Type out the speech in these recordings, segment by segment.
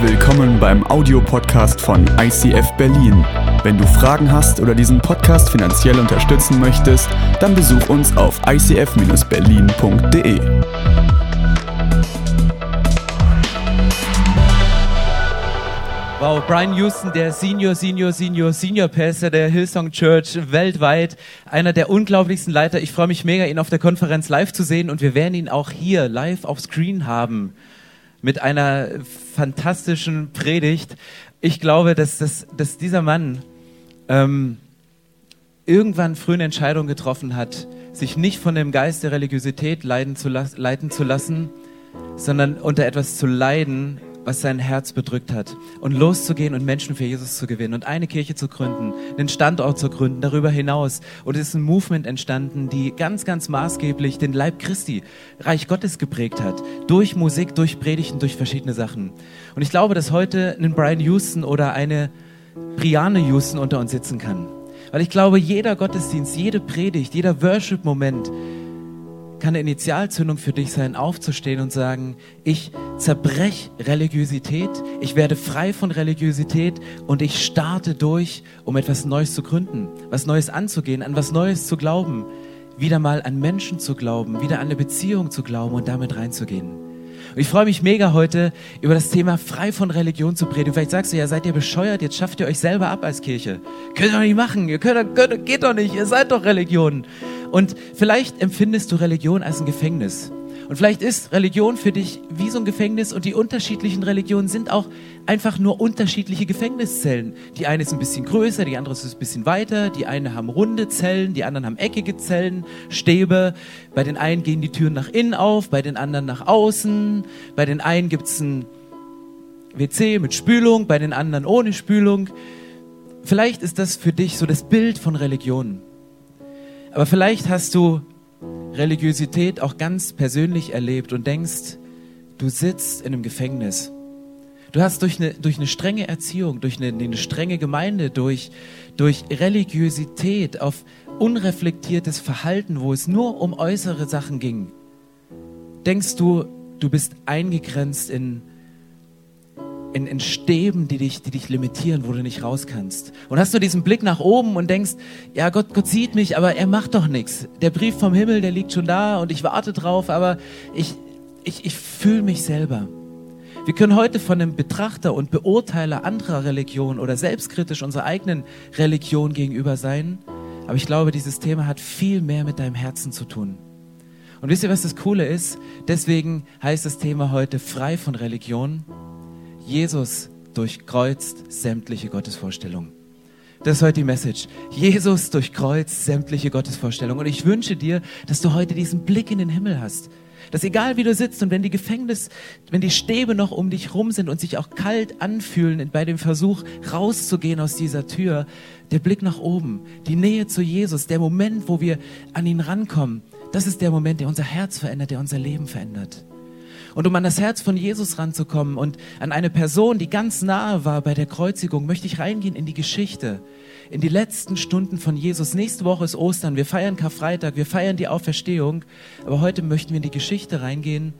Willkommen beim Audiopodcast von ICF Berlin. Wenn du Fragen hast oder diesen Podcast finanziell unterstützen möchtest, dann besuch uns auf icf-berlin.de. Wow, Brian Houston, der Senior, Senior, Senior, Senior Pastor der Hillsong Church weltweit, einer der unglaublichsten Leiter. Ich freue mich mega, ihn auf der Konferenz live zu sehen und wir werden ihn auch hier live auf Screen haben mit einer fantastischen Predigt. Ich glaube, dass, dass, dass dieser Mann ähm, irgendwann früh eine Entscheidung getroffen hat, sich nicht von dem Geist der Religiosität leiden zu leiten zu lassen, sondern unter etwas zu leiden, was sein Herz bedrückt hat. Und loszugehen und Menschen für Jesus zu gewinnen und eine Kirche zu gründen, einen Standort zu gründen, darüber hinaus. Und es ist ein Movement entstanden, die ganz, ganz maßgeblich den Leib Christi, Reich Gottes geprägt hat. Durch Musik, durch Predigten, durch verschiedene Sachen. Und ich glaube, dass heute ein Brian Houston oder eine Brianne Houston unter uns sitzen kann. Weil ich glaube, jeder Gottesdienst, jede Predigt, jeder Worship-Moment, kann eine Initialzündung für dich sein, aufzustehen und sagen, ich zerbrech Religiosität, ich werde frei von Religiosität und ich starte durch, um etwas Neues zu gründen, was Neues anzugehen, an was Neues zu glauben, wieder mal an Menschen zu glauben, wieder an eine Beziehung zu glauben und damit reinzugehen. Und ich freue mich mega heute über das Thema frei von Religion zu predigen. Vielleicht sagst du ja, seid ihr bescheuert, jetzt schafft ihr euch selber ab als Kirche. Könnt ihr doch nicht machen, ihr könnt, könnt, geht doch nicht, ihr seid doch Religion. Und vielleicht empfindest du Religion als ein Gefängnis. Und vielleicht ist Religion für dich wie so ein Gefängnis und die unterschiedlichen Religionen sind auch einfach nur unterschiedliche Gefängniszellen. Die eine ist ein bisschen größer, die andere ist ein bisschen weiter, die eine haben runde Zellen, die anderen haben eckige Zellen, Stäbe. Bei den einen gehen die Türen nach innen auf, bei den anderen nach außen. Bei den einen gibt es ein WC mit Spülung, bei den anderen ohne Spülung. Vielleicht ist das für dich so das Bild von Religion. Aber vielleicht hast du Religiosität auch ganz persönlich erlebt und denkst, du sitzt in einem Gefängnis. Du hast durch eine, durch eine strenge Erziehung, durch eine, eine strenge Gemeinde, durch, durch Religiosität auf unreflektiertes Verhalten, wo es nur um äußere Sachen ging, denkst du, du bist eingegrenzt in in, in Stäben, die dich, die dich limitieren, wo du nicht raus kannst. Und hast du diesen Blick nach oben und denkst, ja, Gott, Gott sieht mich, aber er macht doch nichts. Der Brief vom Himmel, der liegt schon da und ich warte drauf, aber ich, ich, ich fühle mich selber. Wir können heute von einem Betrachter und Beurteiler anderer Religionen oder selbstkritisch unserer eigenen Religion gegenüber sein. Aber ich glaube, dieses Thema hat viel mehr mit deinem Herzen zu tun. Und wisst ihr, was das Coole ist? Deswegen heißt das Thema heute frei von Religion Jesus durchkreuzt sämtliche Gottesvorstellungen. Das ist heute die Message. Jesus durchkreuzt sämtliche Gottesvorstellungen. Und ich wünsche dir, dass du heute diesen Blick in den Himmel hast. Dass egal wie du sitzt und wenn die Gefängnis, wenn die Stäbe noch um dich rum sind und sich auch kalt anfühlen bei dem Versuch rauszugehen aus dieser Tür, der Blick nach oben, die Nähe zu Jesus, der Moment, wo wir an ihn rankommen, das ist der Moment, der unser Herz verändert, der unser Leben verändert. Und um an das Herz von Jesus ranzukommen und an eine Person, die ganz nahe war bei der Kreuzigung, möchte ich reingehen in die Geschichte, in die letzten Stunden von Jesus. Nächste Woche ist Ostern, wir feiern Karfreitag, wir feiern die Auferstehung, aber heute möchten wir in die Geschichte reingehen,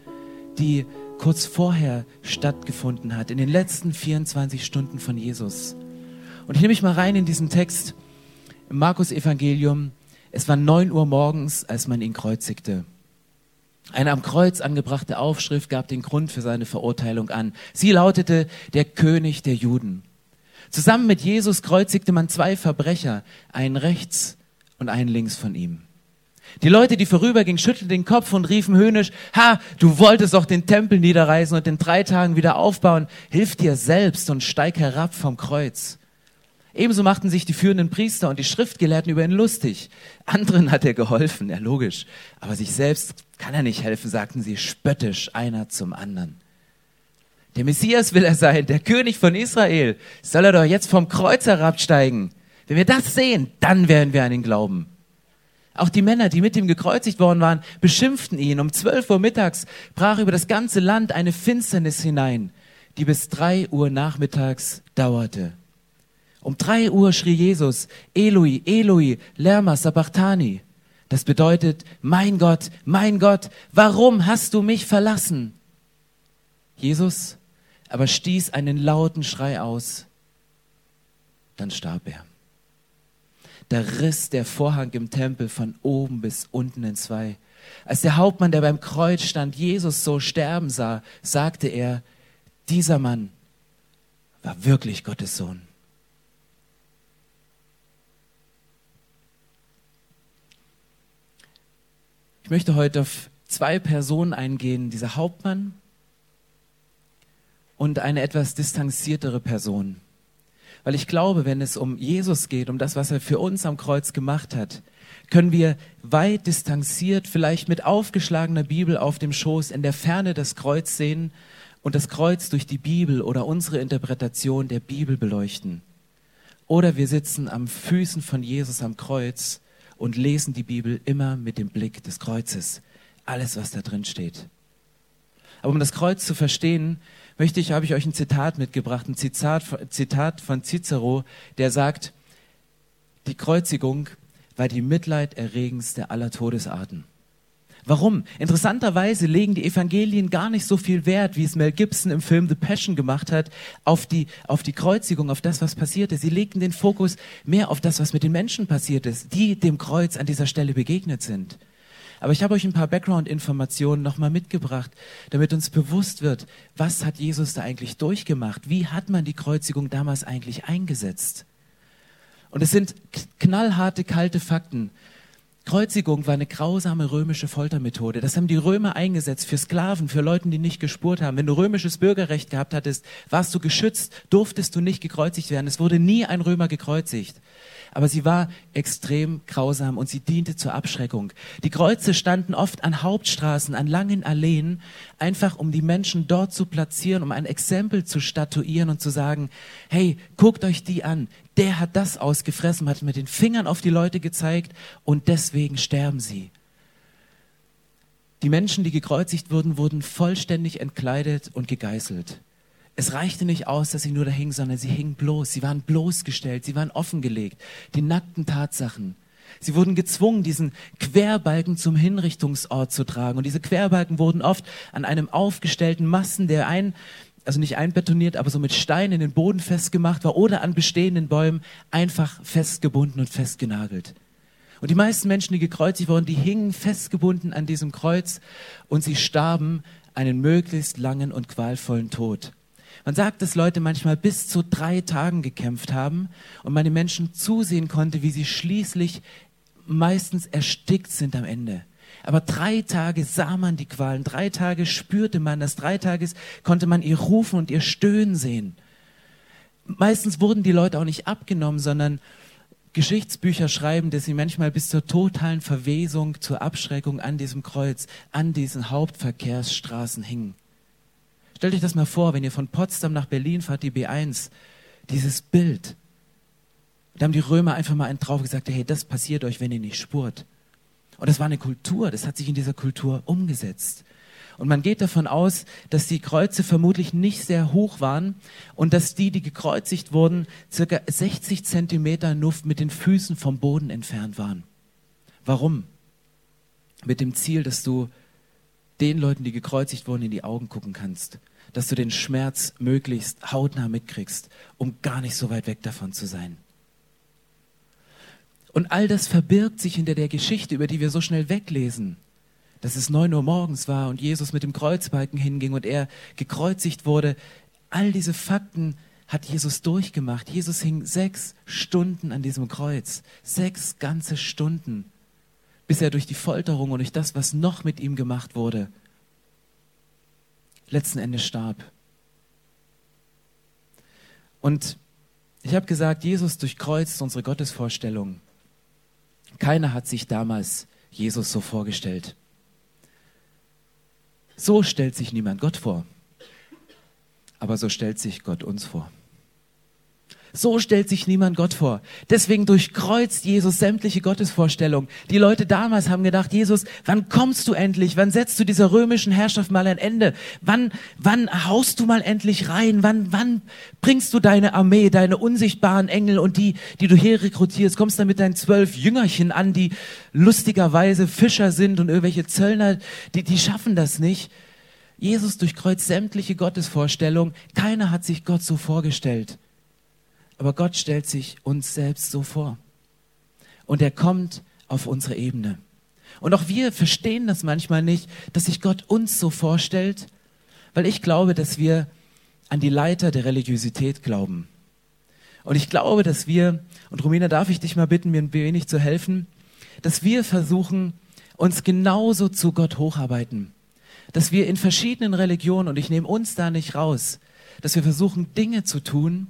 die kurz vorher stattgefunden hat, in den letzten 24 Stunden von Jesus. Und ich nehme mich mal rein in diesen Text im Markus Evangelium. Es war neun Uhr morgens, als man ihn kreuzigte. Eine am Kreuz angebrachte Aufschrift gab den Grund für seine Verurteilung an. Sie lautete der König der Juden. Zusammen mit Jesus kreuzigte man zwei Verbrecher, einen rechts und einen links von ihm. Die Leute, die vorübergingen, schüttelten den Kopf und riefen höhnisch, Ha, du wolltest doch den Tempel niederreißen und in drei Tagen wieder aufbauen. Hilf dir selbst und steig herab vom Kreuz. Ebenso machten sich die führenden Priester und die Schriftgelehrten über ihn lustig. Anderen hat er geholfen, ja logisch. Aber sich selbst kann er nicht helfen, sagten sie spöttisch einer zum anderen. Der Messias will er sein, der König von Israel. Soll er doch jetzt vom Kreuz herabsteigen? Wenn wir das sehen, dann werden wir an ihn glauben. Auch die Männer, die mit ihm gekreuzigt worden waren, beschimpften ihn. Um zwölf Uhr mittags brach über das ganze Land eine Finsternis hinein, die bis drei Uhr nachmittags dauerte. Um drei Uhr schrie Jesus, Eloi, Eloi, Lerma sabachthani. Das bedeutet, mein Gott, mein Gott, warum hast du mich verlassen? Jesus aber stieß einen lauten Schrei aus. Dann starb er. Da riss der Vorhang im Tempel von oben bis unten in zwei. Als der Hauptmann, der beim Kreuz stand, Jesus so sterben sah, sagte er, dieser Mann war wirklich Gottes Sohn. Ich möchte heute auf zwei Personen eingehen, dieser Hauptmann und eine etwas distanziertere Person. Weil ich glaube, wenn es um Jesus geht, um das, was er für uns am Kreuz gemacht hat, können wir weit distanziert, vielleicht mit aufgeschlagener Bibel auf dem Schoß in der Ferne das Kreuz sehen und das Kreuz durch die Bibel oder unsere Interpretation der Bibel beleuchten. Oder wir sitzen am Füßen von Jesus am Kreuz und lesen die Bibel immer mit dem Blick des Kreuzes. Alles, was da drin steht. Aber um das Kreuz zu verstehen, möchte ich, habe ich euch ein Zitat mitgebracht, ein Zitat, Zitat von Cicero, der sagt, die Kreuzigung war die mitleiderregendste aller Todesarten. Warum? Interessanterweise legen die Evangelien gar nicht so viel Wert, wie es Mel Gibson im Film The Passion gemacht hat, auf die, auf die Kreuzigung, auf das, was passiert ist. Sie legten den Fokus mehr auf das, was mit den Menschen passiert ist, die dem Kreuz an dieser Stelle begegnet sind. Aber ich habe euch ein paar Background-Informationen nochmal mitgebracht, damit uns bewusst wird, was hat Jesus da eigentlich durchgemacht? Wie hat man die Kreuzigung damals eigentlich eingesetzt? Und es sind knallharte, kalte Fakten. Kreuzigung war eine grausame römische Foltermethode. Das haben die Römer eingesetzt für Sklaven, für Leute, die nicht gespurt haben. Wenn du römisches Bürgerrecht gehabt hattest, warst du geschützt, durftest du nicht gekreuzigt werden. Es wurde nie ein Römer gekreuzigt aber sie war extrem grausam und sie diente zur Abschreckung. Die Kreuze standen oft an Hauptstraßen, an langen Alleen, einfach um die Menschen dort zu platzieren, um ein Exempel zu statuieren und zu sagen, hey, guckt euch die an, der hat das ausgefressen, hat mit den Fingern auf die Leute gezeigt und deswegen sterben sie. Die Menschen, die gekreuzigt wurden, wurden vollständig entkleidet und gegeißelt. Es reichte nicht aus, dass sie nur da hingen, sondern sie hingen bloß. Sie waren bloßgestellt, sie waren offengelegt. Die nackten Tatsachen. Sie wurden gezwungen, diesen Querbalken zum Hinrichtungsort zu tragen. Und diese Querbalken wurden oft an einem aufgestellten Massen, der ein, also nicht einbetoniert, aber so mit Steinen in den Boden festgemacht war oder an bestehenden Bäumen einfach festgebunden und festgenagelt. Und die meisten Menschen, die gekreuzigt wurden, die hingen festgebunden an diesem Kreuz und sie starben einen möglichst langen und qualvollen Tod. Man sagt, dass Leute manchmal bis zu drei Tagen gekämpft haben und man den Menschen zusehen konnte, wie sie schließlich meistens erstickt sind am Ende. Aber drei Tage sah man die Qualen, drei Tage spürte man das, drei Tage konnte man ihr Rufen und ihr Stöhnen sehen. Meistens wurden die Leute auch nicht abgenommen, sondern Geschichtsbücher schreiben, dass sie manchmal bis zur totalen Verwesung, zur Abschreckung an diesem Kreuz, an diesen Hauptverkehrsstraßen hingen. Stellt euch das mal vor, wenn ihr von Potsdam nach Berlin fahrt, die B1, dieses Bild. Da haben die Römer einfach mal einen drauf gesagt, hey, das passiert euch, wenn ihr nicht spurt. Und das war eine Kultur, das hat sich in dieser Kultur umgesetzt. Und man geht davon aus, dass die Kreuze vermutlich nicht sehr hoch waren und dass die, die gekreuzigt wurden, circa 60 Zentimeter Nuft mit den Füßen vom Boden entfernt waren. Warum? Mit dem Ziel, dass du den Leuten, die gekreuzigt wurden, in die Augen gucken kannst dass du den Schmerz möglichst hautnah mitkriegst, um gar nicht so weit weg davon zu sein. Und all das verbirgt sich hinter der Geschichte, über die wir so schnell weglesen. Dass es neun Uhr morgens war und Jesus mit dem Kreuzbalken hinging und er gekreuzigt wurde. All diese Fakten hat Jesus durchgemacht. Jesus hing sechs Stunden an diesem Kreuz. Sechs ganze Stunden. Bis er durch die Folterung und durch das, was noch mit ihm gemacht wurde, letzten Endes starb. Und ich habe gesagt, Jesus durchkreuzt unsere Gottesvorstellung. Keiner hat sich damals Jesus so vorgestellt. So stellt sich niemand Gott vor, aber so stellt sich Gott uns vor. So stellt sich niemand Gott vor. Deswegen durchkreuzt Jesus sämtliche Gottesvorstellungen. Die Leute damals haben gedacht, Jesus, wann kommst du endlich? Wann setzt du dieser römischen Herrschaft mal ein Ende? Wann, wann haust du mal endlich rein? Wann, wann bringst du deine Armee, deine unsichtbaren Engel und die, die du hier rekrutierst? Kommst dann mit deinen zwölf Jüngerchen an, die lustigerweise Fischer sind und irgendwelche Zöllner, die, die schaffen das nicht. Jesus durchkreuzt sämtliche Gottesvorstellungen. Keiner hat sich Gott so vorgestellt. Aber Gott stellt sich uns selbst so vor. Und er kommt auf unsere Ebene. Und auch wir verstehen das manchmal nicht, dass sich Gott uns so vorstellt, weil ich glaube, dass wir an die Leiter der Religiosität glauben. Und ich glaube, dass wir, und Romina, darf ich dich mal bitten, mir ein wenig zu helfen, dass wir versuchen, uns genauso zu Gott hocharbeiten. Dass wir in verschiedenen Religionen, und ich nehme uns da nicht raus, dass wir versuchen, Dinge zu tun,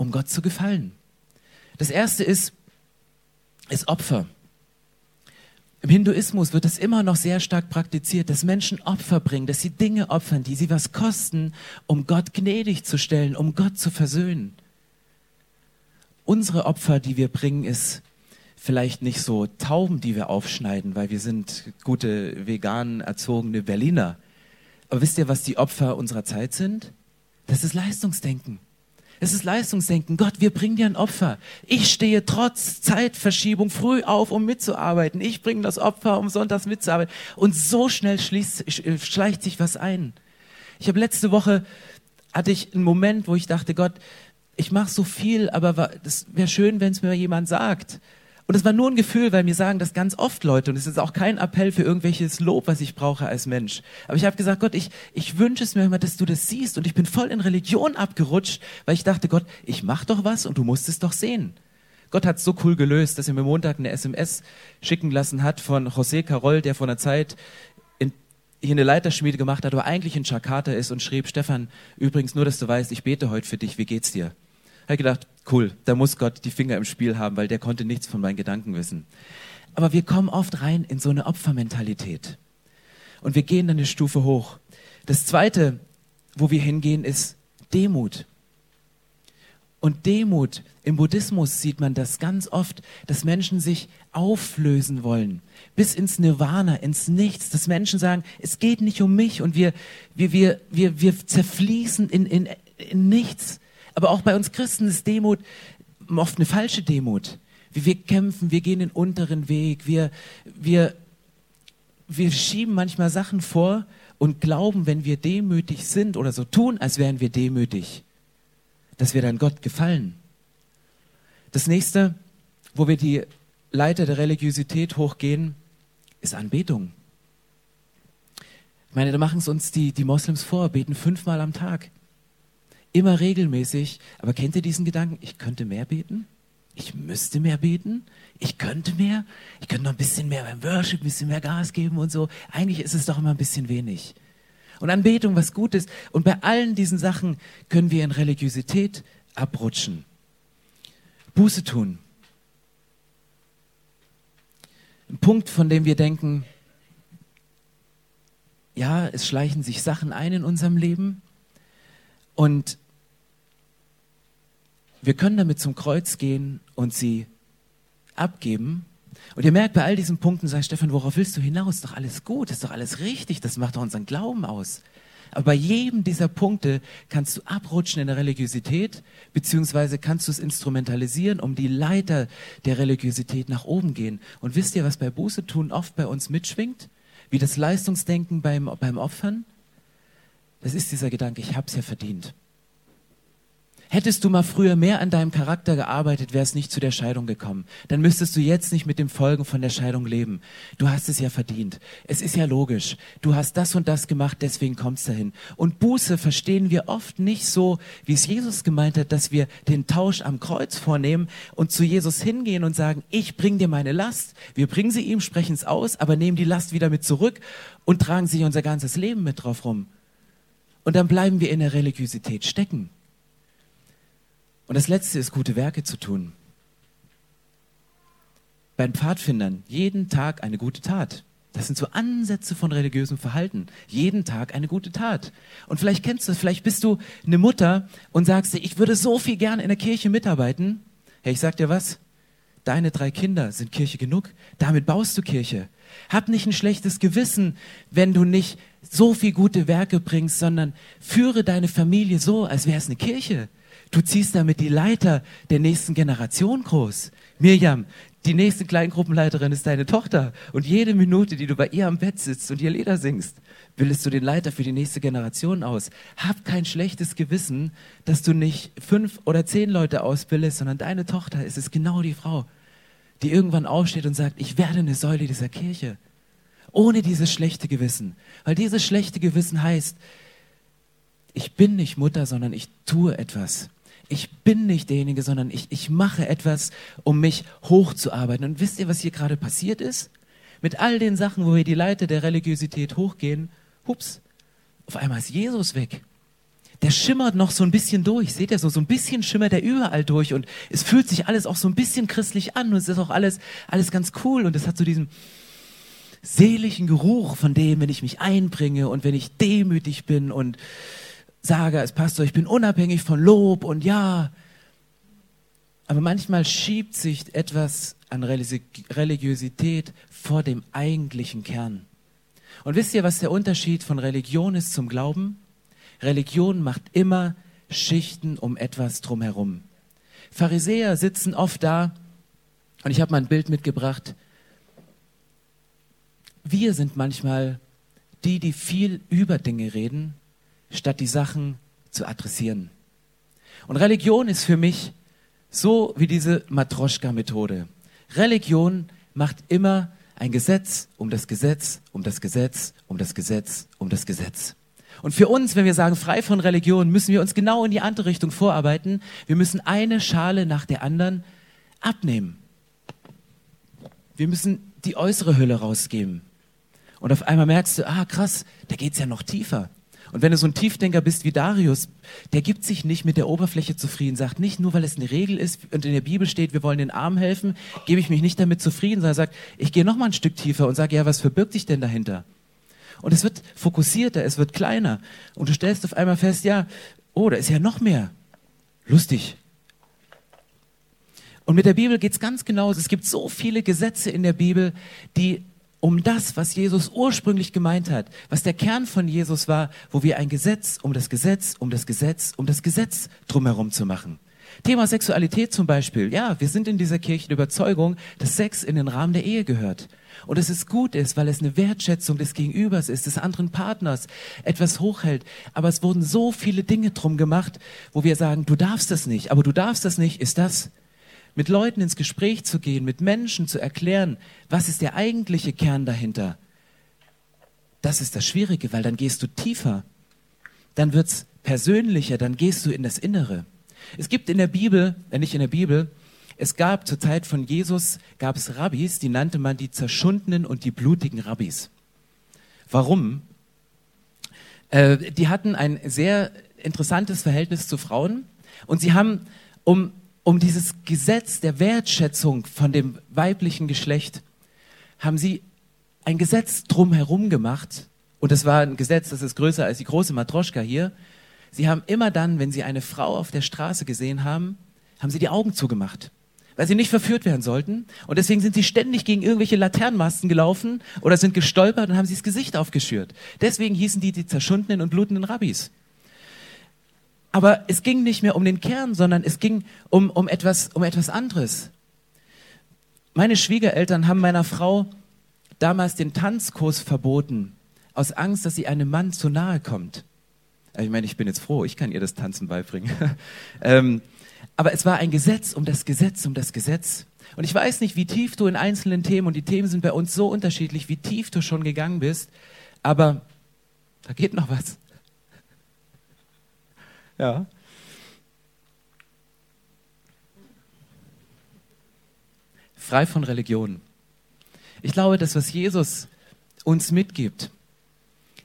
um Gott zu gefallen. Das erste ist, ist Opfer. Im Hinduismus wird es immer noch sehr stark praktiziert, dass Menschen Opfer bringen, dass sie Dinge opfern, die sie was kosten, um Gott gnädig zu stellen, um Gott zu versöhnen. Unsere Opfer, die wir bringen, ist vielleicht nicht so Tauben, die wir aufschneiden, weil wir sind gute vegan erzogene Berliner. Aber wisst ihr, was die Opfer unserer Zeit sind? Das ist Leistungsdenken. Es ist Leistungsdenken. Gott, wir bringen dir ein Opfer. Ich stehe trotz Zeitverschiebung früh auf, um mitzuarbeiten. Ich bringe das Opfer, um sonntags mitzuarbeiten. Und so schnell schließt, schleicht sich was ein. Ich habe letzte Woche, hatte ich einen Moment, wo ich dachte, Gott, ich mache so viel, aber es wäre schön, wenn es mir jemand sagt. Und es war nur ein Gefühl, weil mir sagen das ganz oft Leute und es ist auch kein Appell für irgendwelches Lob, was ich brauche als Mensch. Aber ich habe gesagt, Gott, ich, ich wünsche es mir immer, dass du das siehst und ich bin voll in Religion abgerutscht, weil ich dachte, Gott, ich mach doch was und du musst es doch sehen. Gott hat so cool gelöst, dass er mir Montag eine SMS schicken lassen hat von José Carol, der vor einer Zeit in, hier eine Leiterschmiede gemacht hat, aber eigentlich in Jakarta ist und schrieb, Stefan, übrigens nur, dass du weißt, ich bete heute für dich, wie geht's dir? habe gedacht, cool, da muss Gott die Finger im Spiel haben, weil der konnte nichts von meinen Gedanken wissen. Aber wir kommen oft rein in so eine Opfermentalität. Und wir gehen dann eine Stufe hoch. Das zweite, wo wir hingehen, ist Demut. Und Demut, im Buddhismus sieht man das ganz oft, dass Menschen sich auflösen wollen, bis ins Nirvana, ins Nichts, dass Menschen sagen, es geht nicht um mich und wir, wir, wir, wir, wir zerfließen in, in, in nichts. Aber auch bei uns Christen ist Demut oft eine falsche Demut. Wie wir kämpfen, wir gehen den unteren Weg, wir, wir, wir schieben manchmal Sachen vor und glauben, wenn wir demütig sind oder so tun, als wären wir demütig, dass wir dann Gott gefallen. Das nächste, wo wir die Leiter der Religiosität hochgehen, ist Anbetung. Ich meine, da machen es uns die, die Moslems vor, beten fünfmal am Tag immer regelmäßig. Aber kennt ihr diesen Gedanken? Ich könnte mehr beten? Ich müsste mehr beten? Ich könnte mehr? Ich könnte noch ein bisschen mehr beim Worship, ein bisschen mehr Gas geben und so. Eigentlich ist es doch immer ein bisschen wenig. Und Anbetung, was gut ist. Und bei allen diesen Sachen können wir in Religiosität abrutschen. Buße tun. Ein Punkt, von dem wir denken, ja, es schleichen sich Sachen ein in unserem Leben, und wir können damit zum Kreuz gehen und sie abgeben. Und ihr merkt, bei all diesen Punkten sagt Stefan, worauf willst du hinaus? Ist doch alles gut, ist doch alles richtig, das macht doch unseren Glauben aus. Aber bei jedem dieser Punkte kannst du abrutschen in der Religiosität, beziehungsweise kannst du es instrumentalisieren, um die Leiter der Religiosität nach oben gehen. Und wisst ihr, was bei Buße tun oft bei uns mitschwingt? Wie das Leistungsdenken beim, beim Opfern? Das ist dieser Gedanke, ich habe es ja verdient. Hättest du mal früher mehr an deinem Charakter gearbeitet, wäre es nicht zu der Scheidung gekommen. Dann müsstest du jetzt nicht mit den Folgen von der Scheidung leben. Du hast es ja verdient. Es ist ja logisch. Du hast das und das gemacht, deswegen kommst du dahin. Und Buße verstehen wir oft nicht so, wie es Jesus gemeint hat, dass wir den Tausch am Kreuz vornehmen und zu Jesus hingehen und sagen, ich bring dir meine Last. Wir bringen sie ihm, sprechen es aus, aber nehmen die Last wieder mit zurück und tragen sie unser ganzes Leben mit drauf rum. Und dann bleiben wir in der Religiosität stecken. Und das Letzte ist, gute Werke zu tun. Bei den Pfadfindern jeden Tag eine gute Tat. Das sind so Ansätze von religiösem Verhalten. Jeden Tag eine gute Tat. Und vielleicht kennst du das, vielleicht bist du eine Mutter und sagst dir, ich würde so viel gerne in der Kirche mitarbeiten. Hey, ich sag dir was, deine drei Kinder sind Kirche genug. Damit baust du Kirche. Hab nicht ein schlechtes Gewissen, wenn du nicht so viel gute Werke bringst, sondern führe deine Familie so, als wäre es eine Kirche. Du ziehst damit die Leiter der nächsten Generation groß. Miriam, die nächste Kleingruppenleiterin ist deine Tochter. Und jede Minute, die du bei ihr am Bett sitzt und ihr Lieder singst, bildest du den Leiter für die nächste Generation aus. Hab kein schlechtes Gewissen, dass du nicht fünf oder zehn Leute ausbildest, sondern deine Tochter ist es genau die Frau, die irgendwann aufsteht und sagt, ich werde eine Säule dieser Kirche. Ohne dieses schlechte Gewissen. Weil dieses schlechte Gewissen heißt, ich bin nicht Mutter, sondern ich tue etwas. Ich bin nicht derjenige, sondern ich, ich mache etwas, um mich hochzuarbeiten. Und wisst ihr, was hier gerade passiert ist? Mit all den Sachen, wo wir die Leiter der Religiosität hochgehen, hups, auf einmal ist Jesus weg. Der schimmert noch so ein bisschen durch. Seht ihr so, so ein bisschen schimmert er überall durch und es fühlt sich alles auch so ein bisschen christlich an und es ist auch alles, alles ganz cool und es hat so diesen seligen Geruch von dem, wenn ich mich einbringe und wenn ich demütig bin und sage als Pastor, ich bin unabhängig von Lob und ja. Aber manchmal schiebt sich etwas an Religiosität vor dem eigentlichen Kern. Und wisst ihr, was der Unterschied von Religion ist zum Glauben? Religion macht immer Schichten um etwas drumherum. Pharisäer sitzen oft da, und ich habe mal ein Bild mitgebracht. Wir sind manchmal die, die viel über Dinge reden, statt die Sachen zu adressieren. Und Religion ist für mich so wie diese Matroschka-Methode. Religion macht immer ein Gesetz um das Gesetz, um das Gesetz, um das Gesetz, um das Gesetz. Und für uns, wenn wir sagen frei von Religion, müssen wir uns genau in die andere Richtung vorarbeiten. Wir müssen eine Schale nach der anderen abnehmen. Wir müssen die äußere Hülle rausgeben. Und auf einmal merkst du, ah krass, da geht's ja noch tiefer. Und wenn du so ein Tiefdenker bist wie Darius, der gibt sich nicht mit der Oberfläche zufrieden, sagt nicht nur, weil es eine Regel ist und in der Bibel steht, wir wollen den Armen helfen, gebe ich mich nicht damit zufrieden, sondern sagt, ich gehe noch mal ein Stück tiefer und sage, ja, was verbirgt sich denn dahinter? Und es wird fokussierter, es wird kleiner. Und du stellst auf einmal fest, ja, oh, da ist ja noch mehr. Lustig. Und mit der Bibel geht's ganz genauso. Es gibt so viele Gesetze in der Bibel, die um das, was Jesus ursprünglich gemeint hat, was der Kern von Jesus war, wo wir ein Gesetz um das Gesetz, um das Gesetz, um das Gesetz drumherum zu machen. Thema Sexualität zum Beispiel. Ja, wir sind in dieser Kirche der Überzeugung, dass Sex in den Rahmen der Ehe gehört. Und dass es gut ist, weil es eine Wertschätzung des Gegenübers ist, des anderen Partners, etwas hochhält. Aber es wurden so viele Dinge drum gemacht, wo wir sagen, du darfst das nicht, aber du darfst das nicht, ist das mit Leuten ins Gespräch zu gehen, mit Menschen zu erklären, was ist der eigentliche Kern dahinter. Das ist das Schwierige, weil dann gehst du tiefer, dann wird es persönlicher, dann gehst du in das Innere. Es gibt in der Bibel, äh nicht in der Bibel, es gab zur Zeit von Jesus, gab es Rabbis, die nannte man die zerschundenen und die blutigen Rabbis. Warum? Äh, die hatten ein sehr interessantes Verhältnis zu Frauen und sie haben, um um dieses Gesetz der Wertschätzung von dem weiblichen Geschlecht haben sie ein Gesetz drumherum gemacht. Und das war ein Gesetz, das ist größer als die große Matroschka hier. Sie haben immer dann, wenn sie eine Frau auf der Straße gesehen haben, haben sie die Augen zugemacht, weil sie nicht verführt werden sollten. Und deswegen sind sie ständig gegen irgendwelche Laternenmasten gelaufen oder sind gestolpert und haben sie das Gesicht aufgeschürt. Deswegen hießen die die zerschundenen und blutenden Rabbis. Aber es ging nicht mehr um den Kern, sondern es ging um, um, etwas, um etwas anderes. Meine Schwiegereltern haben meiner Frau damals den Tanzkurs verboten, aus Angst, dass sie einem Mann zu nahe kommt. Ich meine, ich bin jetzt froh, ich kann ihr das Tanzen beibringen. ähm, aber es war ein Gesetz um das Gesetz um das Gesetz. Und ich weiß nicht, wie tief du in einzelnen Themen, und die Themen sind bei uns so unterschiedlich, wie tief du schon gegangen bist, aber da geht noch was. Ja. Frei von Religion. Ich glaube, das, was Jesus uns mitgibt,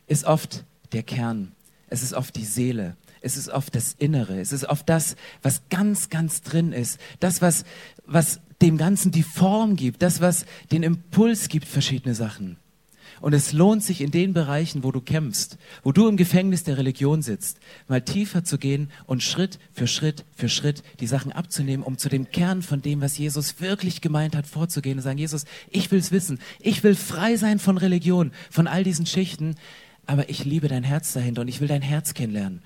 ist oft der Kern. Es ist oft die Seele. Es ist oft das Innere. Es ist oft das, was ganz, ganz drin ist. Das, was, was dem Ganzen die Form gibt. Das, was den Impuls gibt, verschiedene Sachen. Und es lohnt sich in den Bereichen, wo du kämpfst, wo du im Gefängnis der Religion sitzt, mal tiefer zu gehen und Schritt für Schritt für Schritt die Sachen abzunehmen, um zu dem Kern von dem, was Jesus wirklich gemeint hat, vorzugehen und sagen, Jesus, ich will's wissen. Ich will frei sein von Religion, von all diesen Schichten, aber ich liebe dein Herz dahinter und ich will dein Herz kennenlernen.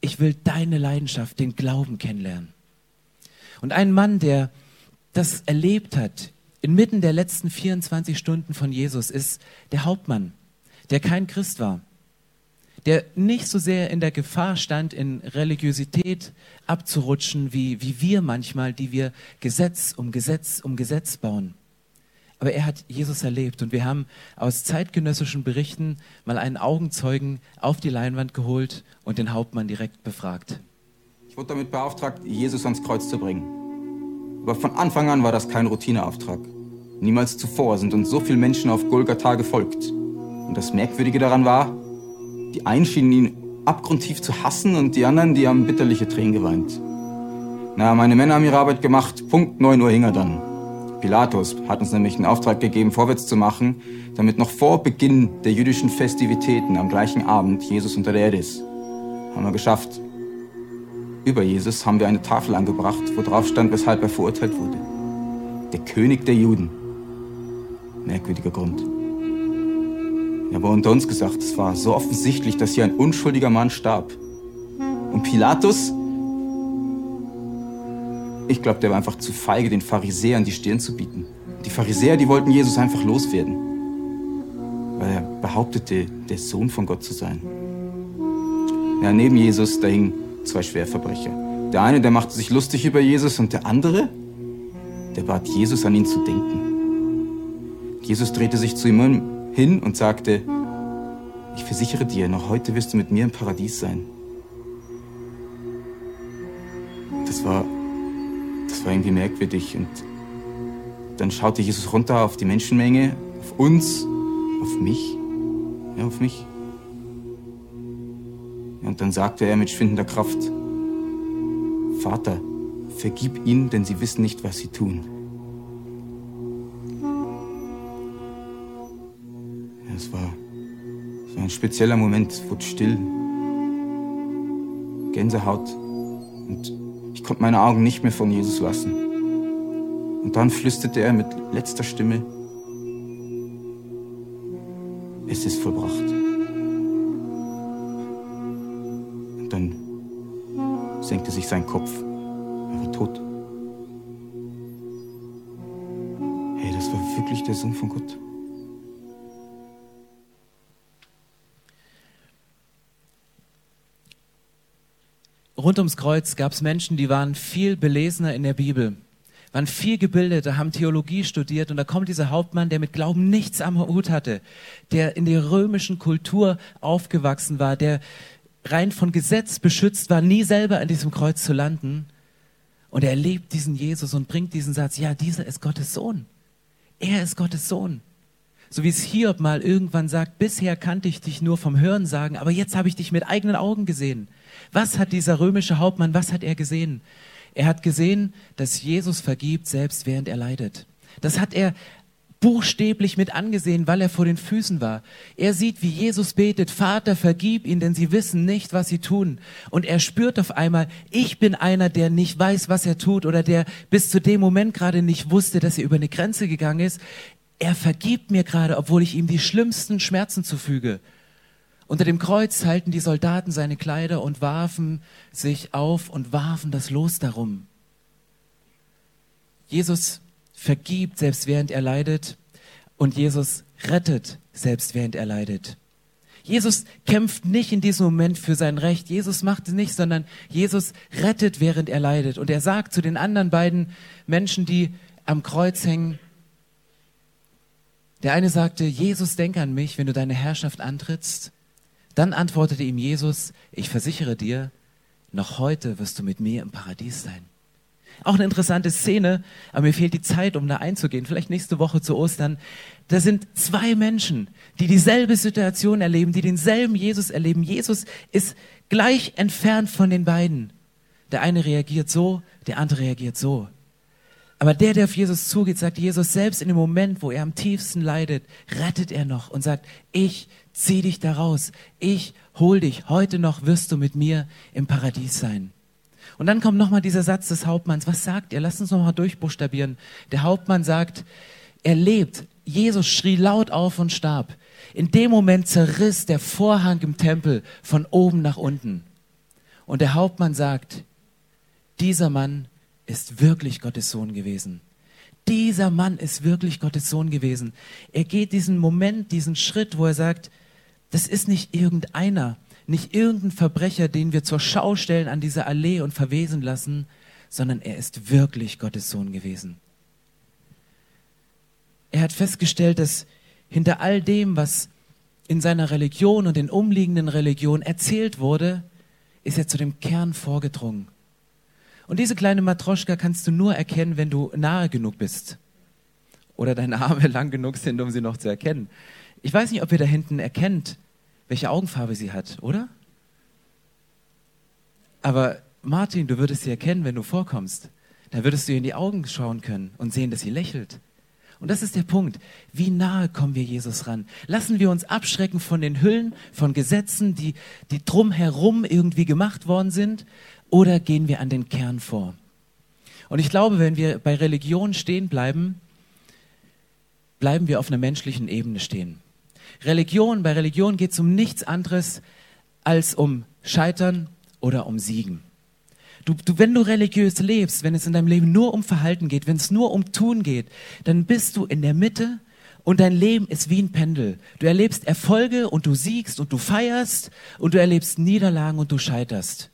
ich will deine Leidenschaft, den Glauben kennenlernen. Und ein Mann, der das erlebt hat, inmitten der letzten 24 Stunden von Jesus, ist der Hauptmann, der kein Christ war, der nicht so sehr in der Gefahr stand, in Religiosität abzurutschen, wie, wie wir manchmal, die wir Gesetz um Gesetz um Gesetz bauen. Aber er hat Jesus erlebt und wir haben aus zeitgenössischen Berichten mal einen Augenzeugen auf die Leinwand geholt und den Hauptmann direkt befragt. Ich wurde damit beauftragt, Jesus ans Kreuz zu bringen. Aber von Anfang an war das kein Routineauftrag. Niemals zuvor sind uns so viele Menschen auf Golgatha gefolgt. Und das Merkwürdige daran war, die einen schienen ihn abgrundtief zu hassen und die anderen, die haben bitterliche Tränen geweint. Na, meine Männer haben ihre Arbeit gemacht. Punkt 9 Uhr hing er dann. Pilatus hat uns nämlich einen Auftrag gegeben, vorwärts zu machen, damit noch vor Beginn der jüdischen Festivitäten am gleichen Abend Jesus unter der Erde ist. Haben wir geschafft. Über Jesus haben wir eine Tafel angebracht, wo drauf stand, weshalb er verurteilt wurde. Der König der Juden. Merkwürdiger Grund. Ja, aber unter uns gesagt, es war so offensichtlich, dass hier ein unschuldiger Mann starb. Und Pilatus, ich glaube, der war einfach zu feige, den Pharisäern die Stirn zu bieten. Die Pharisäer, die wollten Jesus einfach loswerden, weil er behauptete, der Sohn von Gott zu sein. Ja, neben Jesus, da hingen zwei Schwerverbrecher. Der eine, der machte sich lustig über Jesus und der andere, der bat Jesus, an ihn zu denken. Jesus drehte sich zu ihm hin und sagte, ich versichere dir, noch heute wirst du mit mir im Paradies sein. Das war, das war irgendwie merkwürdig und dann schaute Jesus runter auf die Menschenmenge, auf uns, auf mich, ja, auf mich. Und dann sagte er mit schwindender Kraft, Vater, vergib ihnen, denn sie wissen nicht, was sie tun. Es war, war ein spezieller Moment, es wurde still, Gänsehaut und ich konnte meine Augen nicht mehr von Jesus lassen. Und dann flüsterte er mit letzter Stimme, es ist vollbracht. Senkte sich sein Kopf. Er war tot. Hey, das war wirklich der Sohn von Gott. Rund ums Kreuz gab es Menschen, die waren viel belesener in der Bibel, waren viel gebildeter, haben Theologie studiert und da kommt dieser Hauptmann, der mit Glauben nichts am Hut hatte, der in der römischen Kultur aufgewachsen war, der rein von Gesetz beschützt war, nie selber an diesem Kreuz zu landen. Und er erlebt diesen Jesus und bringt diesen Satz, ja, dieser ist Gottes Sohn. Er ist Gottes Sohn. So wie es Hiob mal irgendwann sagt, bisher kannte ich dich nur vom Hören sagen, aber jetzt habe ich dich mit eigenen Augen gesehen. Was hat dieser römische Hauptmann, was hat er gesehen? Er hat gesehen, dass Jesus vergibt, selbst während er leidet. Das hat er buchstäblich mit angesehen, weil er vor den Füßen war. Er sieht, wie Jesus betet, Vater, vergib ihnen, denn sie wissen nicht, was sie tun. Und er spürt auf einmal, ich bin einer, der nicht weiß, was er tut oder der bis zu dem Moment gerade nicht wusste, dass er über eine Grenze gegangen ist. Er vergibt mir gerade, obwohl ich ihm die schlimmsten Schmerzen zufüge. Unter dem Kreuz halten die Soldaten seine Kleider und warfen sich auf und warfen das Los darum. Jesus vergibt, selbst während er leidet, und Jesus rettet, selbst während er leidet. Jesus kämpft nicht in diesem Moment für sein Recht. Jesus macht es nicht, sondern Jesus rettet, während er leidet. Und er sagt zu den anderen beiden Menschen, die am Kreuz hängen, der eine sagte, Jesus, denk an mich, wenn du deine Herrschaft antrittst. Dann antwortete ihm Jesus, ich versichere dir, noch heute wirst du mit mir im Paradies sein. Auch eine interessante Szene, aber mir fehlt die Zeit, um da einzugehen. Vielleicht nächste Woche zu Ostern. Da sind zwei Menschen, die dieselbe Situation erleben, die denselben Jesus erleben. Jesus ist gleich entfernt von den beiden. Der eine reagiert so, der andere reagiert so. Aber der, der auf Jesus zugeht, sagt Jesus, selbst in dem Moment, wo er am tiefsten leidet, rettet er noch und sagt, ich zieh dich da raus. Ich hol dich. Heute noch wirst du mit mir im Paradies sein. Und dann kommt nochmal dieser Satz des Hauptmanns. Was sagt er? Lass uns nochmal durchbuchstabieren. Der Hauptmann sagt, er lebt. Jesus schrie laut auf und starb. In dem Moment zerriss der Vorhang im Tempel von oben nach unten. Und der Hauptmann sagt, dieser Mann ist wirklich Gottes Sohn gewesen. Dieser Mann ist wirklich Gottes Sohn gewesen. Er geht diesen Moment, diesen Schritt, wo er sagt, das ist nicht irgendeiner, nicht irgendein Verbrecher, den wir zur Schau stellen an dieser Allee und verwesen lassen, sondern er ist wirklich Gottes Sohn gewesen. Er hat festgestellt, dass hinter all dem, was in seiner Religion und den umliegenden Religionen erzählt wurde, ist er zu dem Kern vorgedrungen. Und diese kleine Matroschka kannst du nur erkennen, wenn du nahe genug bist. Oder deine Arme lang genug sind, um sie noch zu erkennen. Ich weiß nicht, ob ihr da hinten erkennt, welche Augenfarbe sie hat, oder? Aber Martin, du würdest sie erkennen, wenn du vorkommst. Da würdest du ihr in die Augen schauen können und sehen, dass sie lächelt. Und das ist der Punkt. Wie nahe kommen wir Jesus ran? Lassen wir uns abschrecken von den Hüllen, von Gesetzen, die, die drumherum irgendwie gemacht worden sind, oder gehen wir an den Kern vor? Und ich glaube, wenn wir bei Religion stehen bleiben, bleiben wir auf einer menschlichen Ebene stehen. Religion, bei Religion geht es um nichts anderes als um Scheitern oder um Siegen. Du, du, wenn du religiös lebst, wenn es in deinem Leben nur um Verhalten geht, wenn es nur um Tun geht, dann bist du in der Mitte und dein Leben ist wie ein Pendel. Du erlebst Erfolge und du siegst und du feierst und du erlebst Niederlagen und du scheiterst.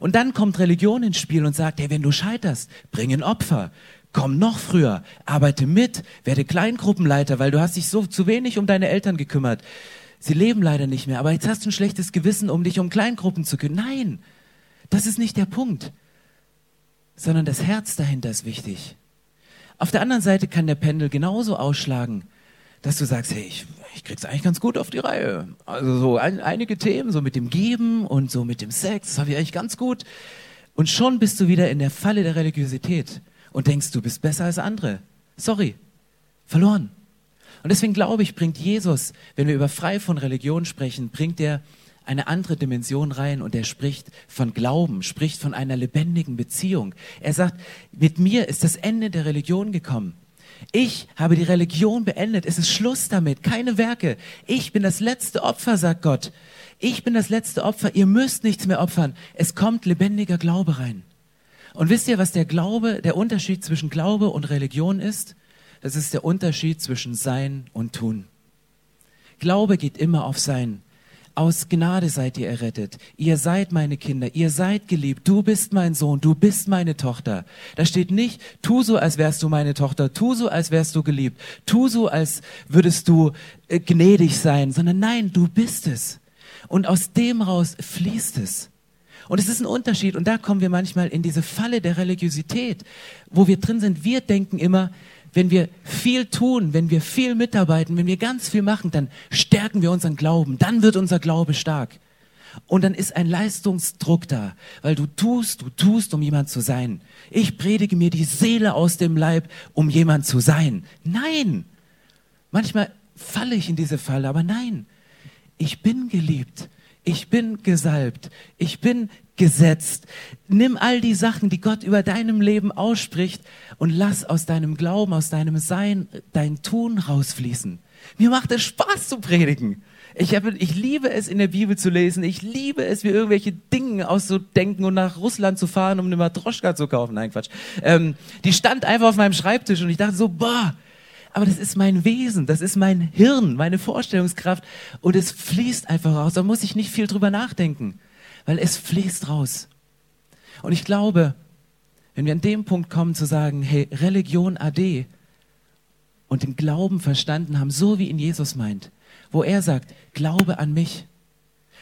Und dann kommt Religion ins Spiel und sagt, hey, wenn du scheiterst, bring ein Opfer. Komm noch früher, arbeite mit, werde Kleingruppenleiter, weil du hast dich so zu wenig um deine Eltern gekümmert. Sie leben leider nicht mehr, aber jetzt hast du ein schlechtes Gewissen, um dich um Kleingruppen zu kümmern. Nein, das ist nicht der Punkt, sondern das Herz dahinter ist wichtig. Auf der anderen Seite kann der Pendel genauso ausschlagen, dass du sagst, hey, ich, ich krieg's eigentlich ganz gut auf die Reihe. Also so ein, einige Themen, so mit dem Geben und so mit dem Sex, das habe ich eigentlich ganz gut. Und schon bist du wieder in der Falle der Religiosität und denkst, du bist besser als andere. Sorry, verloren. Und deswegen glaube ich, bringt Jesus, wenn wir über frei von Religion sprechen, bringt er eine andere Dimension rein und er spricht von Glauben, spricht von einer lebendigen Beziehung. Er sagt, mit mir ist das Ende der Religion gekommen. Ich habe die Religion beendet. Es ist Schluss damit. Keine Werke. Ich bin das letzte Opfer, sagt Gott. Ich bin das letzte Opfer. Ihr müsst nichts mehr opfern. Es kommt lebendiger Glaube rein. Und wisst ihr, was der Glaube, der Unterschied zwischen Glaube und Religion ist? Das ist der Unterschied zwischen Sein und Tun. Glaube geht immer auf Sein. Aus Gnade seid ihr errettet. Ihr seid meine Kinder. Ihr seid geliebt. Du bist mein Sohn. Du bist meine Tochter. Da steht nicht, tu so, als wärst du meine Tochter. Tu so, als wärst du geliebt. Tu so, als würdest du äh, gnädig sein. Sondern nein, du bist es. Und aus dem raus fließt es. Und es ist ein Unterschied. Und da kommen wir manchmal in diese Falle der Religiosität, wo wir drin sind. Wir denken immer, wenn wir viel tun, wenn wir viel mitarbeiten, wenn wir ganz viel machen, dann stärken wir unseren Glauben, dann wird unser Glaube stark. Und dann ist ein Leistungsdruck da, weil du tust, du tust, um jemand zu sein. Ich predige mir die Seele aus dem Leib, um jemand zu sein. Nein! Manchmal falle ich in diese Falle, aber nein. Ich bin geliebt. Ich bin gesalbt. Ich bin gesetzt. Nimm all die Sachen, die Gott über deinem Leben ausspricht und lass aus deinem Glauben, aus deinem Sein, dein Tun rausfließen. Mir macht es Spaß zu predigen. Ich, habe, ich liebe es, in der Bibel zu lesen. Ich liebe es, mir irgendwelche Dinge auszudenken und nach Russland zu fahren, um eine Matroschka zu kaufen. Nein, Quatsch. Ähm, die stand einfach auf meinem Schreibtisch und ich dachte so, boah, aber das ist mein Wesen, das ist mein Hirn, meine Vorstellungskraft und es fließt einfach raus. Da muss ich nicht viel drüber nachdenken weil es fließt raus. Und ich glaube, wenn wir an dem Punkt kommen zu sagen, hey, Religion AD und den Glauben verstanden haben, so wie ihn Jesus meint, wo er sagt, glaube an mich.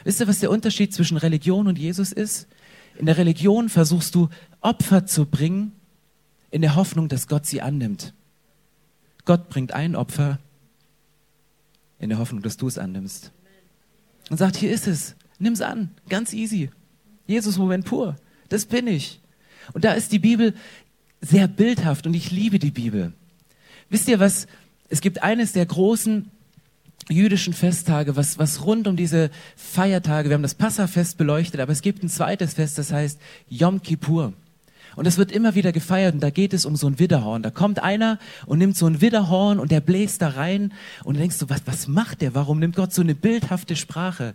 Wisst ihr, was der Unterschied zwischen Religion und Jesus ist? In der Religion versuchst du Opfer zu bringen, in der Hoffnung, dass Gott sie annimmt. Gott bringt ein Opfer in der Hoffnung, dass du es annimmst. Und sagt, hier ist es. Nimm's an, ganz easy. Jesus-Moment pur. Das bin ich. Und da ist die Bibel sehr bildhaft und ich liebe die Bibel. Wisst ihr was? Es gibt eines der großen jüdischen Festtage, was, was rund um diese Feiertage, wir haben das Passafest beleuchtet, aber es gibt ein zweites Fest, das heißt Yom Kippur. Und es wird immer wieder gefeiert und da geht es um so ein Widderhorn. Da kommt einer und nimmt so ein Widderhorn und der bläst da rein und du denkst so, was, was macht der? Warum nimmt Gott so eine bildhafte Sprache?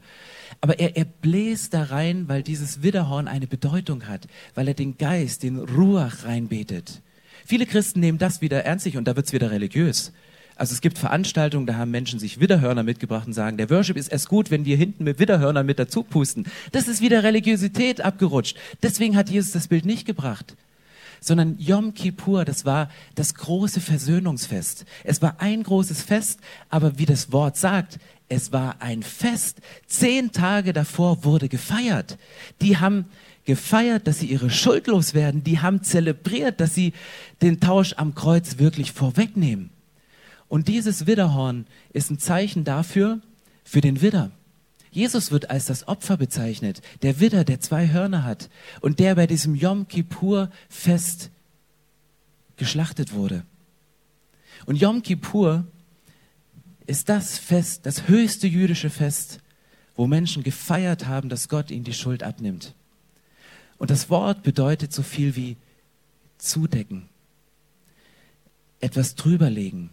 Aber er, er bläst da rein, weil dieses Widderhorn eine Bedeutung hat, weil er den Geist, den Ruach reinbetet. Viele Christen nehmen das wieder ernstlich und da wird's wieder religiös. Also es gibt Veranstaltungen, da haben Menschen sich Widderhörner mitgebracht und sagen, der Worship ist erst gut, wenn wir hinten mit Widderhörnern mit dazu pusten. Das ist wieder Religiosität abgerutscht. Deswegen hat Jesus das Bild nicht gebracht. Sondern Yom Kippur, das war das große Versöhnungsfest. Es war ein großes Fest, aber wie das Wort sagt, es war ein Fest. Zehn Tage davor wurde gefeiert. Die haben gefeiert, dass sie ihre Schuld loswerden. Die haben zelebriert, dass sie den Tausch am Kreuz wirklich vorwegnehmen. Und dieses Widderhorn ist ein Zeichen dafür, für den Widder. Jesus wird als das Opfer bezeichnet, der Widder, der zwei Hörner hat und der bei diesem Yom Kippur Fest geschlachtet wurde. Und Yom Kippur ist das Fest, das höchste jüdische Fest, wo Menschen gefeiert haben, dass Gott ihnen die Schuld abnimmt. Und das Wort bedeutet so viel wie zudecken, etwas drüberlegen,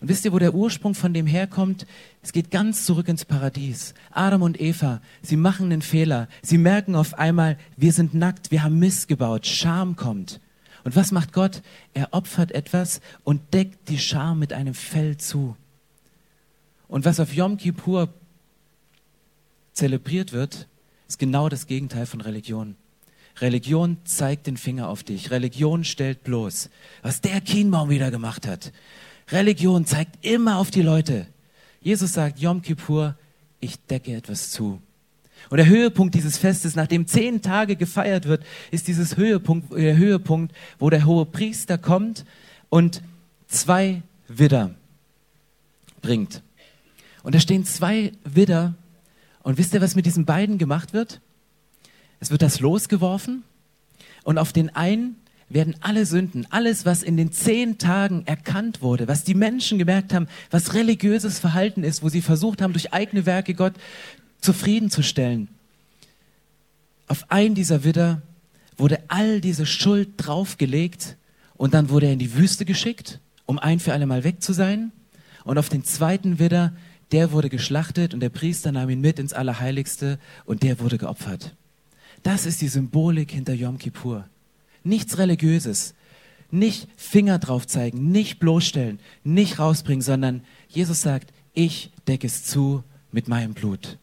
und wisst ihr, wo der Ursprung von dem herkommt? Es geht ganz zurück ins Paradies. Adam und Eva, sie machen einen Fehler. Sie merken auf einmal, wir sind nackt, wir haben Mist gebaut, Scham kommt. Und was macht Gott? Er opfert etwas und deckt die Scham mit einem Fell zu. Und was auf Yom Kippur zelebriert wird, ist genau das Gegenteil von Religion. Religion zeigt den Finger auf dich. Religion stellt bloß, was der Kienbaum wieder gemacht hat. Religion zeigt immer auf die Leute. Jesus sagt, Yom Kippur, ich decke etwas zu. Und der Höhepunkt dieses Festes, nachdem zehn Tage gefeiert wird, ist dieses Höhepunkt, der Höhepunkt, wo der hohe Priester kommt und zwei Widder bringt. Und da stehen zwei Widder. Und wisst ihr, was mit diesen beiden gemacht wird? Es wird das losgeworfen und auf den einen werden alle Sünden, alles, was in den zehn Tagen erkannt wurde, was die Menschen gemerkt haben, was religiöses Verhalten ist, wo sie versucht haben, durch eigene Werke Gott zufriedenzustellen. Auf einen dieser Widder wurde all diese Schuld draufgelegt und dann wurde er in die Wüste geschickt, um ein für alle Mal weg zu sein. Und auf den zweiten Widder, der wurde geschlachtet und der Priester nahm ihn mit ins Allerheiligste und der wurde geopfert. Das ist die Symbolik hinter Yom Kippur. Nichts Religiöses. Nicht Finger drauf zeigen, nicht bloßstellen, nicht rausbringen, sondern Jesus sagt, ich decke es zu mit meinem Blut.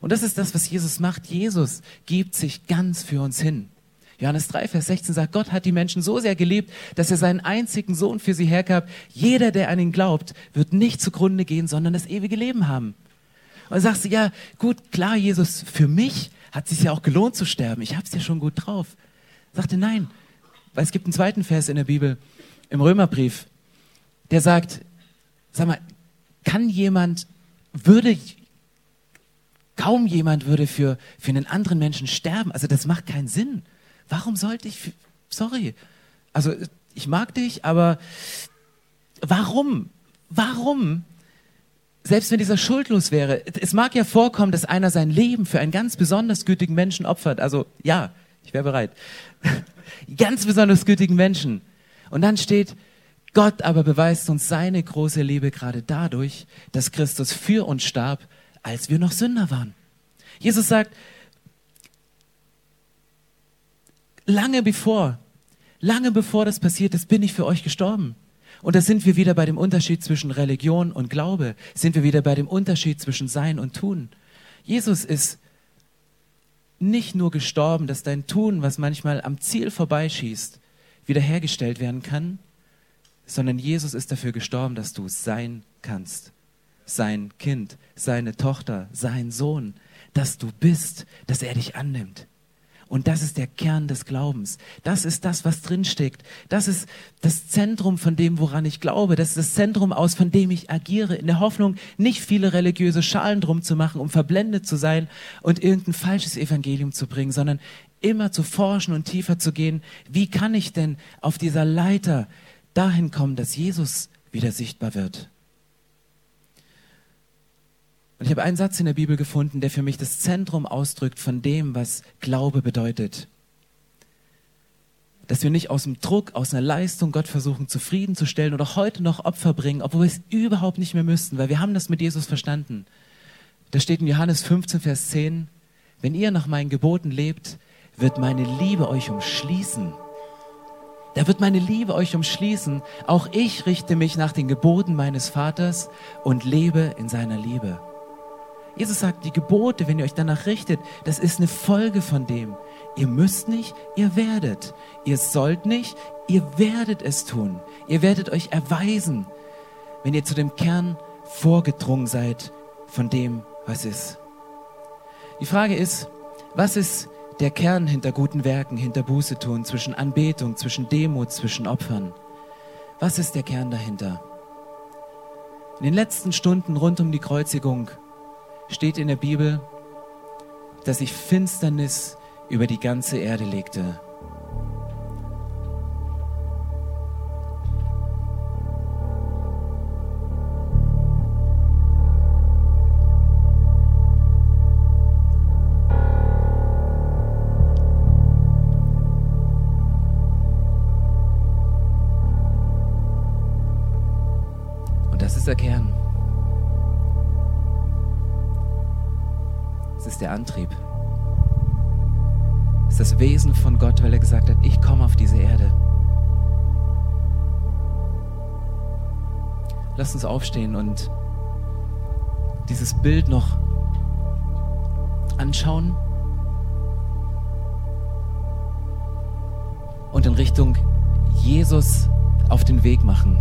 Und das ist das, was Jesus macht. Jesus gibt sich ganz für uns hin. Johannes 3, Vers 16 sagt, Gott hat die Menschen so sehr geliebt, dass er seinen einzigen Sohn für sie hergab. Jeder, der an ihn glaubt, wird nicht zugrunde gehen, sondern das ewige Leben haben. Und sagst du, ja, gut, klar, Jesus, für mich hat es sich ja auch gelohnt zu sterben. Ich habe es ja schon gut drauf sagte nein, weil es gibt einen zweiten Vers in der Bibel, im Römerbrief, der sagt, sag mal, kann jemand, würde, kaum jemand würde für, für einen anderen Menschen sterben. Also das macht keinen Sinn. Warum sollte ich, sorry, also ich mag dich, aber warum? Warum? Selbst wenn dieser schuldlos wäre, es mag ja vorkommen, dass einer sein Leben für einen ganz besonders gütigen Menschen opfert. Also ja, ich wäre bereit. Ganz besonders gütigen Menschen. Und dann steht, Gott aber beweist uns seine große Liebe gerade dadurch, dass Christus für uns starb, als wir noch Sünder waren. Jesus sagt, lange bevor, lange bevor das passiert ist, bin ich für euch gestorben. Und da sind wir wieder bei dem Unterschied zwischen Religion und Glaube, sind wir wieder bei dem Unterschied zwischen Sein und Tun. Jesus ist nicht nur gestorben, dass dein Tun, was manchmal am Ziel vorbeischießt, wiederhergestellt werden kann, sondern Jesus ist dafür gestorben, dass du sein kannst. Sein Kind, seine Tochter, sein Sohn, dass du bist, dass er dich annimmt. Und das ist der Kern des Glaubens. Das ist das, was drinsteckt. Das ist das Zentrum von dem, woran ich glaube. Das ist das Zentrum aus, von dem ich agiere, in der Hoffnung, nicht viele religiöse Schalen drum zu machen, um verblendet zu sein und irgendein falsches Evangelium zu bringen, sondern immer zu forschen und tiefer zu gehen. Wie kann ich denn auf dieser Leiter dahin kommen, dass Jesus wieder sichtbar wird? Und ich habe einen Satz in der Bibel gefunden, der für mich das Zentrum ausdrückt von dem, was Glaube bedeutet. dass wir nicht aus dem Druck, aus einer Leistung Gott versuchen zufriedenzustellen oder heute noch Opfer bringen, obwohl wir es überhaupt nicht mehr müssten, weil wir haben das mit Jesus verstanden. Da steht in Johannes 15, Vers 10, wenn ihr nach meinen Geboten lebt, wird meine Liebe euch umschließen. Da wird meine Liebe euch umschließen. Auch ich richte mich nach den Geboten meines Vaters und lebe in seiner Liebe. Jesus sagt, die Gebote, wenn ihr euch danach richtet, das ist eine Folge von dem. Ihr müsst nicht, ihr werdet. Ihr sollt nicht, ihr werdet es tun. Ihr werdet euch erweisen, wenn ihr zu dem Kern vorgedrungen seid von dem, was ist. Die Frage ist, was ist der Kern hinter guten Werken, hinter Buße tun, zwischen Anbetung, zwischen Demut, zwischen Opfern? Was ist der Kern dahinter? In den letzten Stunden rund um die Kreuzigung steht in der Bibel, dass sich Finsternis über die ganze Erde legte. Und das ist der Kern. Der Antrieb ist das Wesen von Gott, weil er gesagt hat, ich komme auf diese Erde. Lass uns aufstehen und dieses Bild noch anschauen und in Richtung Jesus auf den Weg machen.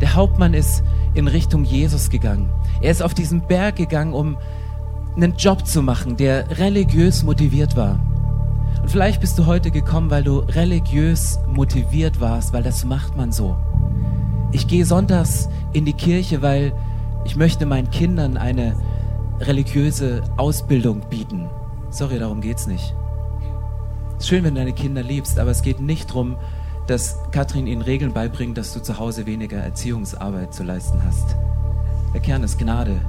Der Hauptmann ist in Richtung Jesus gegangen. Er ist auf diesen Berg gegangen, um einen Job zu machen, der religiös motiviert war. Und vielleicht bist du heute gekommen, weil du religiös motiviert warst, weil das macht man so. Ich gehe sonntags in die Kirche, weil ich möchte meinen Kindern eine religiöse Ausbildung bieten. Sorry, darum geht's nicht. Es ist schön, wenn du deine Kinder liebst, aber es geht nicht darum, dass Katrin ihnen Regeln beibringt, dass du zu Hause weniger Erziehungsarbeit zu leisten hast. Der Kern ist Gnade.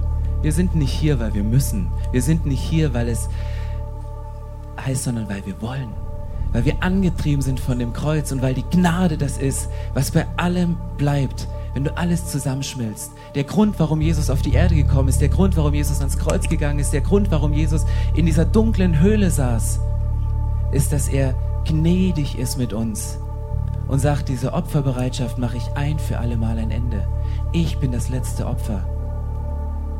Wir sind nicht hier, weil wir müssen. Wir sind nicht hier, weil es heißt, sondern weil wir wollen. Weil wir angetrieben sind von dem Kreuz und weil die Gnade das ist, was bei allem bleibt, wenn du alles zusammenschmilzt. Der Grund, warum Jesus auf die Erde gekommen ist, der Grund, warum Jesus ans Kreuz gegangen ist, der Grund, warum Jesus in dieser dunklen Höhle saß, ist, dass er gnädig ist mit uns und sagt, diese Opferbereitschaft mache ich ein für alle Mal ein Ende. Ich bin das letzte Opfer.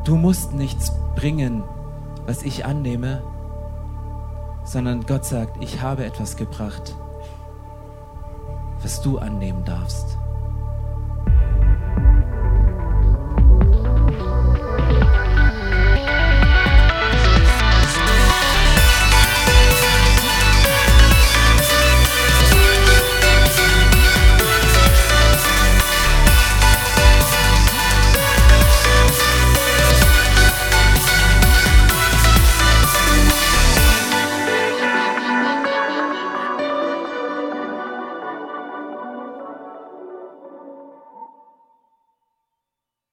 Du musst nichts bringen, was ich annehme, sondern Gott sagt, ich habe etwas gebracht, was du annehmen darfst.